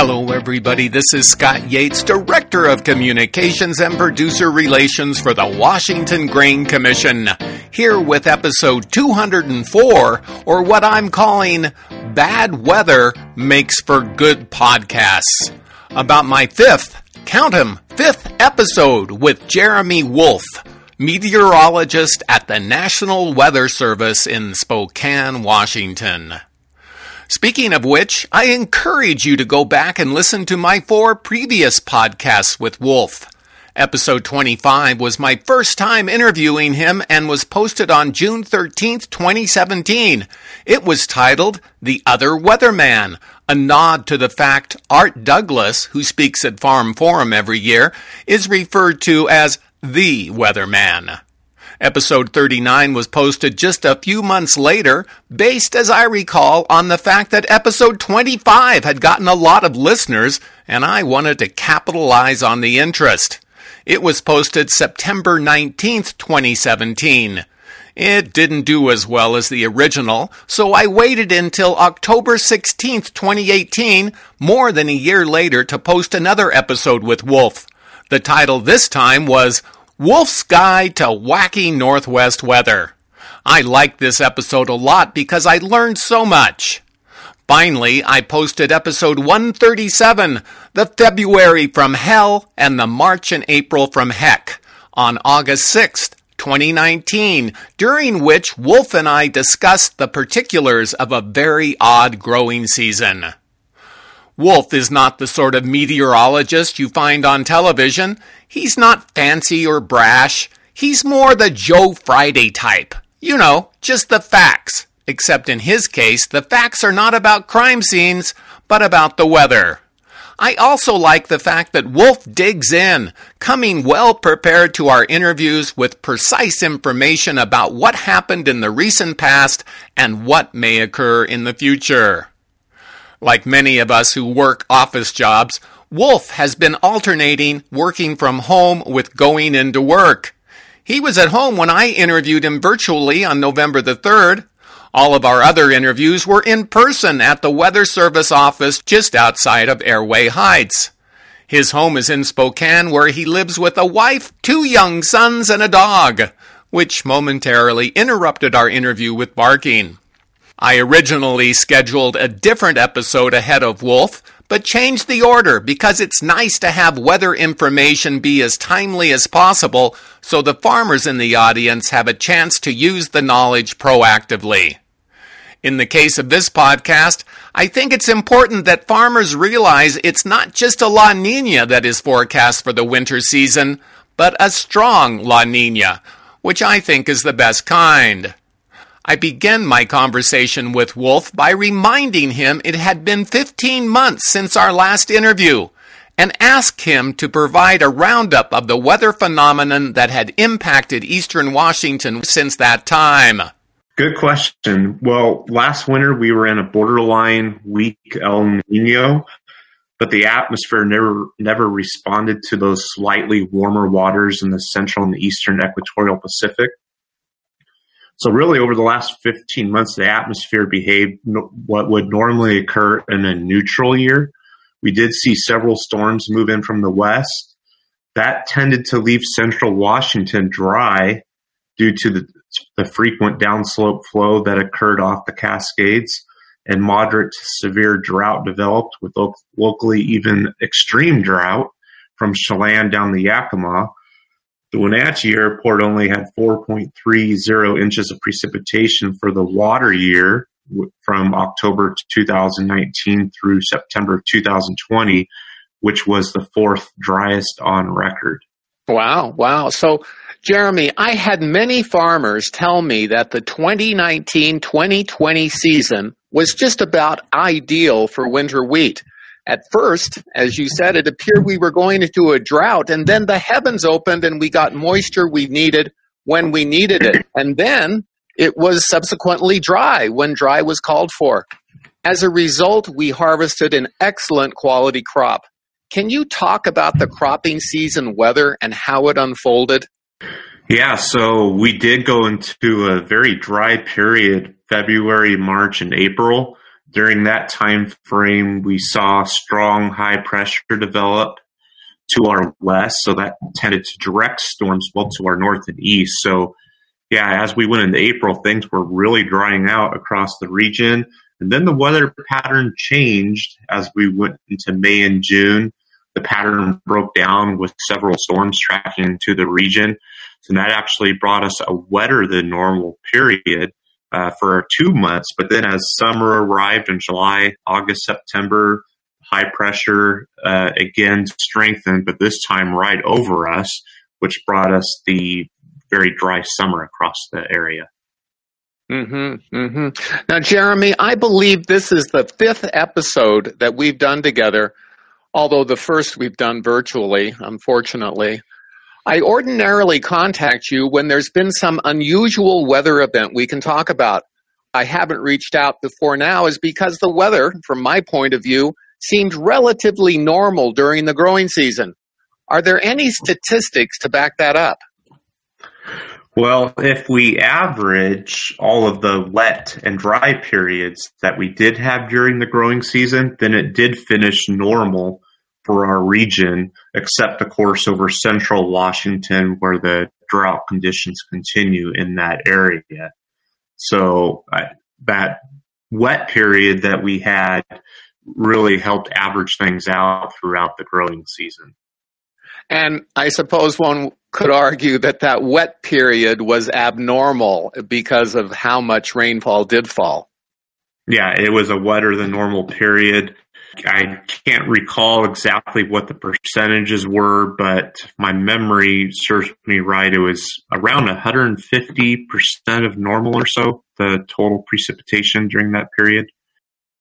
Hello, everybody. This is Scott Yates, Director of Communications and Producer Relations for the Washington Grain Commission, here with episode 204, or what I'm calling Bad Weather Makes for Good Podcasts, about my fifth, count 'em, fifth episode with Jeremy Wolf, meteorologist at the National Weather Service in Spokane, Washington. Speaking of which, I encourage you to go back and listen to my four previous podcasts with Wolf. Episode 25 was my first time interviewing him and was posted on June 13th, 2017. It was titled The Other Weatherman, a nod to the fact Art Douglas, who speaks at Farm Forum every year, is referred to as the Weatherman. Episode 39 was posted just a few months later, based, as I recall, on the fact that episode 25 had gotten a lot of listeners, and I wanted to capitalize on the interest. It was posted September 19th, 2017. It didn't do as well as the original, so I waited until October 16th, 2018, more than a year later, to post another episode with Wolf. The title this time was Wolf's Guide to Wacky Northwest Weather. I liked this episode a lot because I learned so much. Finally, I posted episode 137, The February from Hell and the March and April from Heck, on August 6th, 2019, during which Wolf and I discussed the particulars of a very odd growing season. Wolf is not the sort of meteorologist you find on television. He's not fancy or brash. He's more the Joe Friday type. You know, just the facts. Except in his case, the facts are not about crime scenes, but about the weather. I also like the fact that Wolf digs in, coming well prepared to our interviews with precise information about what happened in the recent past and what may occur in the future. Like many of us who work office jobs, Wolf has been alternating working from home with going into work. He was at home when I interviewed him virtually on November the 3rd. All of our other interviews were in person at the Weather Service office just outside of Airway Heights. His home is in Spokane, where he lives with a wife, two young sons, and a dog, which momentarily interrupted our interview with barking. I originally scheduled a different episode ahead of Wolf, but changed the order because it's nice to have weather information be as timely as possible so the farmers in the audience have a chance to use the knowledge proactively. In the case of this podcast, I think it's important that farmers realize it's not just a La Nina that is forecast for the winter season, but a strong La Nina, which I think is the best kind. I began my conversation with Wolf by reminding him it had been 15 months since our last interview and asked him to provide a roundup of the weather phenomenon that had impacted eastern Washington since that time. Good question. Well, last winter we were in a borderline weak El Nino, but the atmosphere never never responded to those slightly warmer waters in the central and the eastern equatorial Pacific. So really over the last 15 months, the atmosphere behaved no, what would normally occur in a neutral year. We did see several storms move in from the west. That tended to leave central Washington dry due to the, the frequent downslope flow that occurred off the Cascades and moderate to severe drought developed with locally even extreme drought from Chelan down the Yakima the Wenatchee Airport only had 4.30 inches of precipitation for the water year from October 2019 through September 2020, which was the fourth driest on record. Wow, wow. So, Jeremy, I had many farmers tell me that the 2019 2020 season was just about ideal for winter wheat at first, as you said, it appeared we were going into a drought, and then the heavens opened and we got moisture we needed when we needed it. And then it was subsequently dry when dry was called for. As a result, we harvested an excellent quality crop. Can you talk about the cropping season weather and how it unfolded? Yeah, so we did go into a very dry period, February, March, and April During that time frame, we saw strong high pressure develop to our west, so that tended to direct storms well to our north and east. So, yeah, as we went into April, things were really drying out across the region. And then the weather pattern changed as we went into May and June. The pattern broke down with several storms tracking to the region. So that actually brought us a wetter than normal period uh, for two months. But then as summer arrived in July, August, September, high pressure uh, again strengthened, but this time right over us, which brought us the very dry summer across the area. Mm-hmm, mm-hmm. Now, Jeremy, I believe this is the fifth episode that we've done together, although the first we've done virtually, unfortunately. I ordinarily contact you when there's been some unusual weather event we can talk about. I haven't reached out before now is because the weather, from my point of view, seemed relatively normal during the growing season. Are there any statistics to back that up? Well, if we average all of the wet and dry periods that we did have during the growing season, then it did finish normal for our region, except, of course, over central Washington where the drought conditions continue in that area. So uh, that wet period that we had really helped average things out throughout the growing season. And I suppose one could argue that that wet period was abnormal because of how much rainfall did fall. Yeah, it was a wetter than normal period. I can't recall exactly what the percentages were, but my memory serves me right. It was around 150% of normal or so, the total precipitation during that period.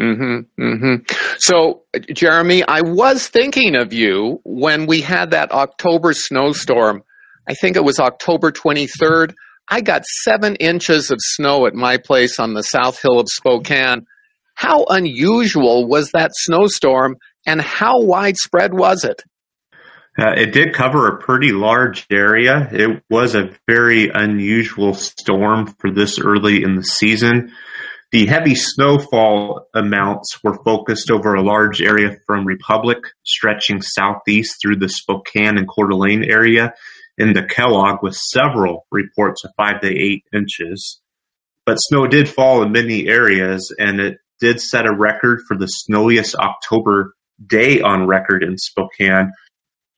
Mm-hmm, mm-hmm. So, Jeremy, I was thinking of you when we had that October snowstorm. I think it was October 23rd. I got seven inches of snow at my place on the South Hill of Spokane. How unusual was that snowstorm and how widespread was it? Uh, it did cover a pretty large area. It was a very unusual storm for this early in the season. The heavy snowfall amounts were focused over a large area from Republic, stretching southeast through the Spokane and Coeur d'Alene area into Kellogg, with several reports of five to eight inches. But snow did fall in many areas, and it did set a record for the snowiest October day on record in Spokane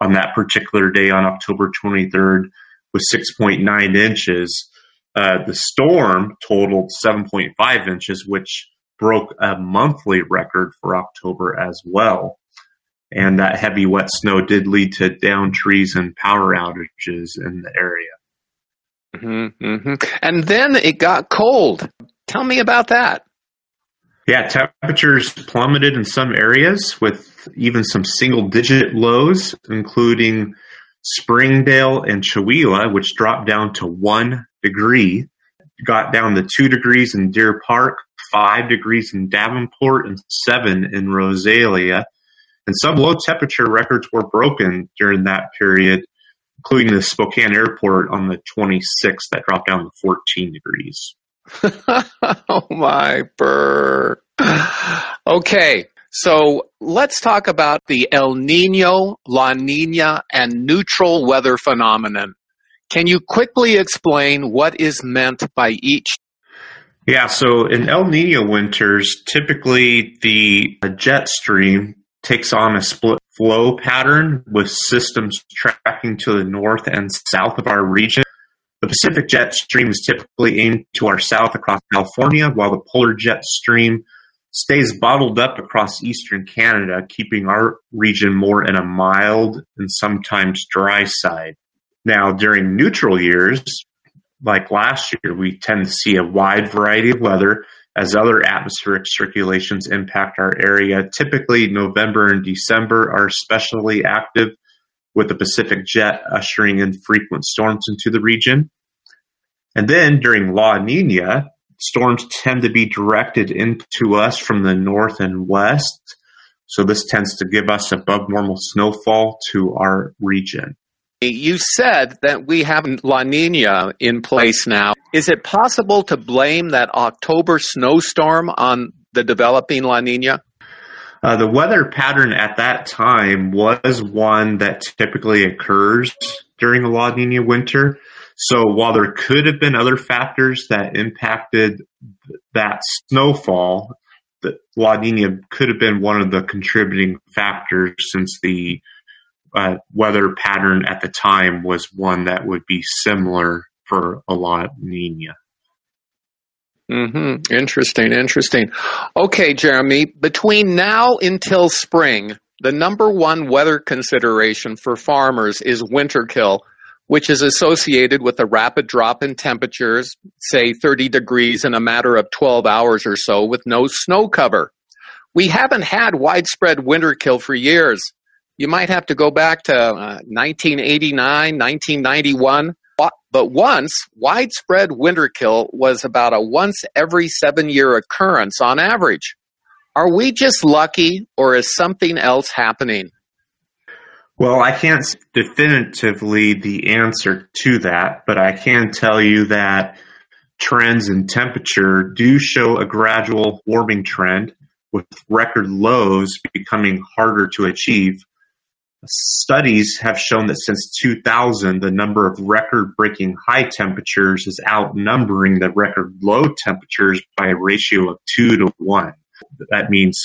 on that particular day on October 23rd with 6.9 inches. Uh, the storm totaled 7.5 inches, which broke a monthly record for October as well. And that heavy wet snow did lead to down trees and power outages in the area. Mm-hmm, mm-hmm. And then it got cold. Tell me about that. Yeah, temperatures plummeted in some areas with even some single digit lows, including Springdale and Chewelah, which dropped down to one degree, got down to two degrees in Deer Park, five degrees in Davenport, and seven in Rosalia. And some low temperature records were broken during that period, including the Spokane airport on the 26th that dropped down to 14 degrees. oh my bird. Okay, so let's talk about the El Nino, La Nina, and neutral weather phenomenon. Can you quickly explain what is meant by each? Yeah, so in El Nino winters, typically the jet stream takes on a split flow pattern with systems tracking to the north and south of our region. The Pacific jet stream is typically aimed to our south across California, while the polar jet stream stays bottled up across eastern Canada, keeping our region more in a mild and sometimes dry side. Now, during neutral years, like last year, we tend to see a wide variety of weather as other atmospheric circulations impact our area. Typically, November and December are especially active, with the Pacific jet ushering in frequent storms into the region. And then during La Nina, storms tend to be directed into us from the north and west. So this tends to give us above normal snowfall to our region. You said that we have La Nina in place now. Is it possible to blame that October snowstorm on the developing La Nina? Uh, the weather pattern at that time was one that typically occurs during a La Nina winter. So while there could have been other factors that impacted that snowfall, the La Nina could have been one of the contributing factors since the uh, weather pattern at the time was one that would be similar for a La Nina. Mm-hmm. Interesting, interesting. Okay, Jeremy, between now until spring, the number one weather consideration for farmers is winter kill, which is associated with a rapid drop in temperatures, say 30 degrees in a matter of 12 hours or so, with no snow cover. We haven't had widespread winter kill for years. You might have to go back to uh, 1989, 1991 but once, widespread winter kill was about a once every seven year occurrence on average. Are we just lucky, or is something else happening? Well, I can't definitively the answer to that, but I can tell you that trends in temperature do show a gradual warming trend, with record lows becoming harder to achieve Studies have shown that since 2000, the number of record breaking high temperatures is outnumbering the record low temperatures by a ratio of two to one. That means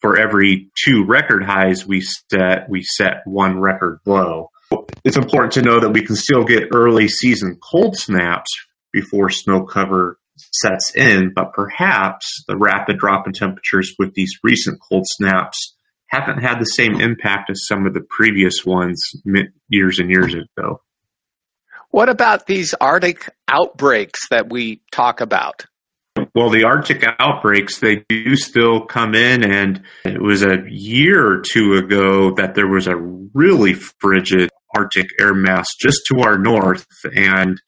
for every two record highs we set, we set one record low. It's important to know that we can still get early season cold snaps before snow cover sets in, but perhaps the rapid drop in temperatures with these recent cold snaps haven't had the same impact as some of the previous ones years and years ago. What about these Arctic outbreaks that we talk about? Well, the Arctic outbreaks, they do still come in, and it was a year or two ago that there was a really frigid Arctic air mass just to our north, and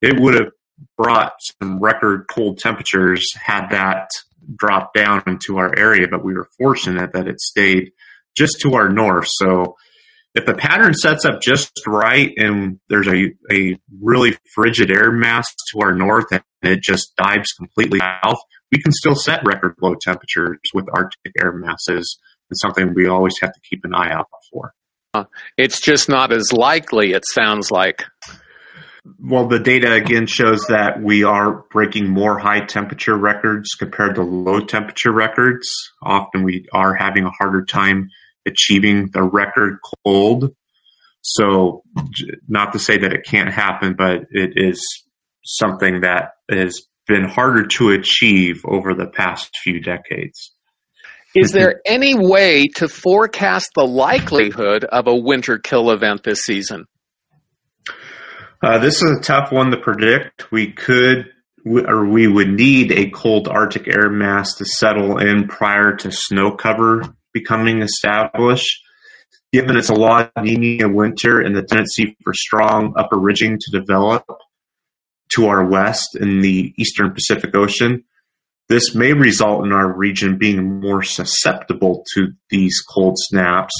it would have brought some record cold temperatures had that dropped down into our area, but we were fortunate that it stayed just to our north. So if the pattern sets up just right and there's a, a really frigid air mass to our north and it just dives completely south, we can still set record low temperatures with Arctic air masses. It's something we always have to keep an eye out for. It's just not as likely, it sounds like. Well, the data again shows that we are breaking more high temperature records compared to low temperature records. Often we are having a harder time achieving the record cold. So, not to say that it can't happen, but it is something that has been harder to achieve over the past few decades. Is there any way to forecast the likelihood of a winter kill event this season? Uh, this is a tough one to predict. We could, or we would need a cold Arctic air mass to settle in prior to snow cover becoming established. Given it's a La Nina winter and the tendency for strong upper ridging to develop to our west in the eastern Pacific Ocean, this may result in our region being more susceptible to these cold snaps.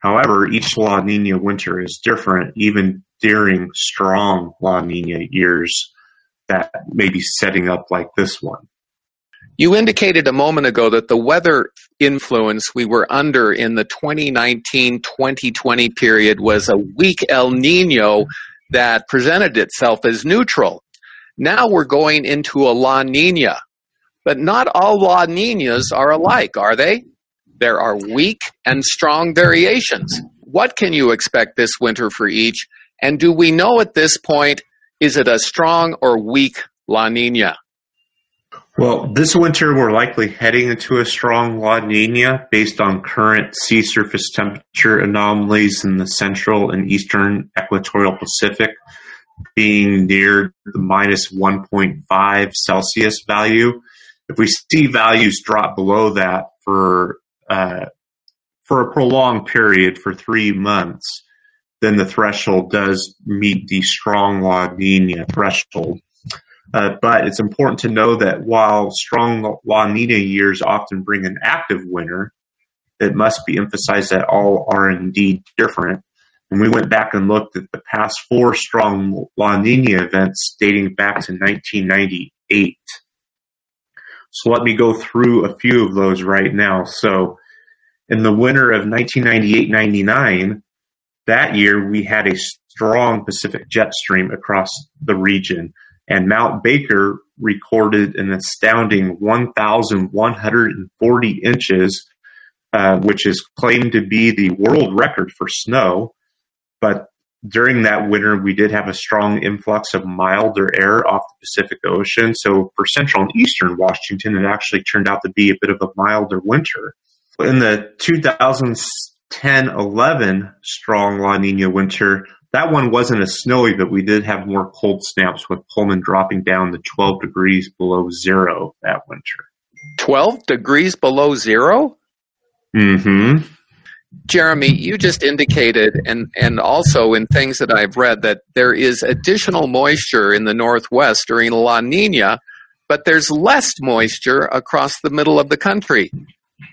However, each La Nina winter is different, even during strong La Nina years that may be setting up like this one. You indicated a moment ago that the weather influence we were under in the 2019 2020 period was a weak El Nino that presented itself as neutral. Now we're going into a La Nina. But not all La Ninas are alike, are they? There are weak and strong variations. What can you expect this winter for each? And do we know at this point, is it a strong or weak La Nina? Well, this winter we're likely heading into a strong La Nina based on current sea surface temperature anomalies in the central and eastern equatorial Pacific being near the minus 1.5 Celsius value. If we see values drop below that for uh, for a prolonged period for three months, then the threshold does meet the strong La Nina threshold. Uh, but it's important to know that while strong La Nina years often bring an active winter, it must be emphasized that all are indeed different. And we went back and looked at the past four strong La Nina events dating back to 1998. So let me go through a few of those right now. So in the winter of 1998-99, that year we had a strong Pacific jet stream across the region and Mount Baker recorded an astounding 1,140 inches, uh, which is claimed to be the world record for snow. But during that winter, we did have a strong influx of milder air off the Pacific Ocean. So for central and eastern Washington, it actually turned out to be a bit of a milder winter. In the 2010 11 strong La Nina winter, that one wasn't as snowy, but we did have more cold snaps with Pullman dropping down to 12 degrees below zero that winter. 12 degrees below zero? Mm hmm. Jeremy, you just indicated, and, and also in things that I've read, that there is additional moisture in the Northwest during La Nina, but there's less moisture across the middle of the country.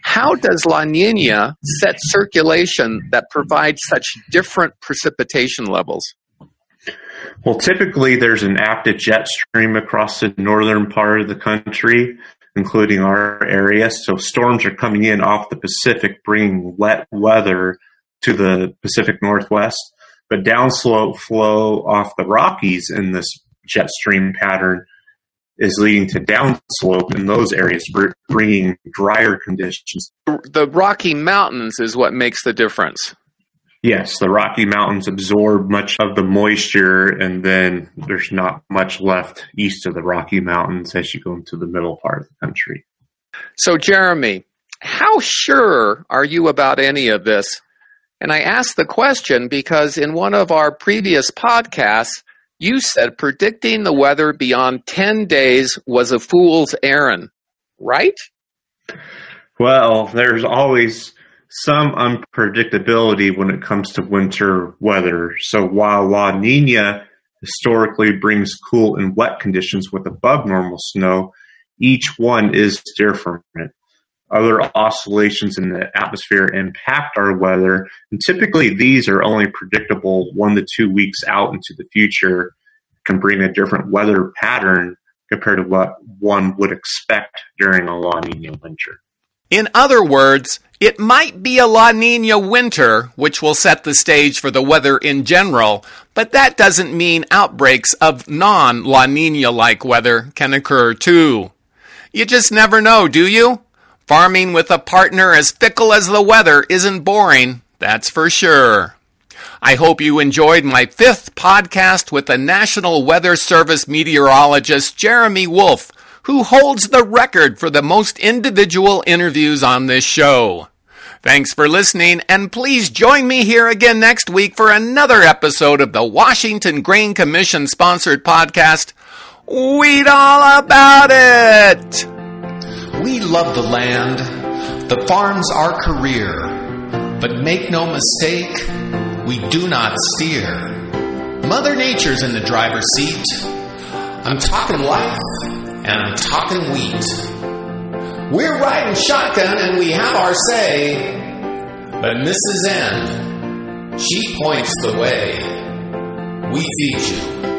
How does La Nina set circulation that provides such different precipitation levels? Well, typically there's an active jet stream across the northern part of the country, including our area. So storms are coming in off the Pacific, bringing wet weather to the Pacific Northwest. But downslope flow off the Rockies in this jet stream pattern is leading to downslope in those areas, bringing drier conditions. The Rocky Mountains is what makes the difference. Yes, the Rocky Mountains absorb much of the moisture, and then there's not much left east of the Rocky Mountains as you go into the middle part of the country. So, Jeremy, how sure are you about any of this? And I ask the question because in one of our previous podcasts, you said predicting the weather beyond 10 days was a fool's errand, right? Well, there's always some unpredictability when it comes to winter weather. So while La Nina historically brings cool and wet conditions with above normal snow, each one is different. Other oscillations in the atmosphere impact our weather, and typically these are only predictable one to two weeks out into the future, can bring a different weather pattern compared to what one would expect during a La Nina winter. In other words, it might be a La Nina winter, which will set the stage for the weather in general, but that doesn't mean outbreaks of non La Nina like weather can occur too. You just never know, do you? Farming with a partner as fickle as the weather isn't boring, that's for sure. I hope you enjoyed my fifth podcast with the National Weather Service meteorologist Jeremy Wolf who holds the record for the most individual interviews on this show. Thanks for listening, and please join me here again next week for another episode of the Washington Grain Commission sponsored podcast, Wheat All About It! We love the land. The farm's our career. But make no mistake, we do not steer. Mother Nature's in the driver's seat. I'm talking life and I'm talking wheat. We're riding shotgun and we have our say, but Mrs. N, she points the way. We feed you.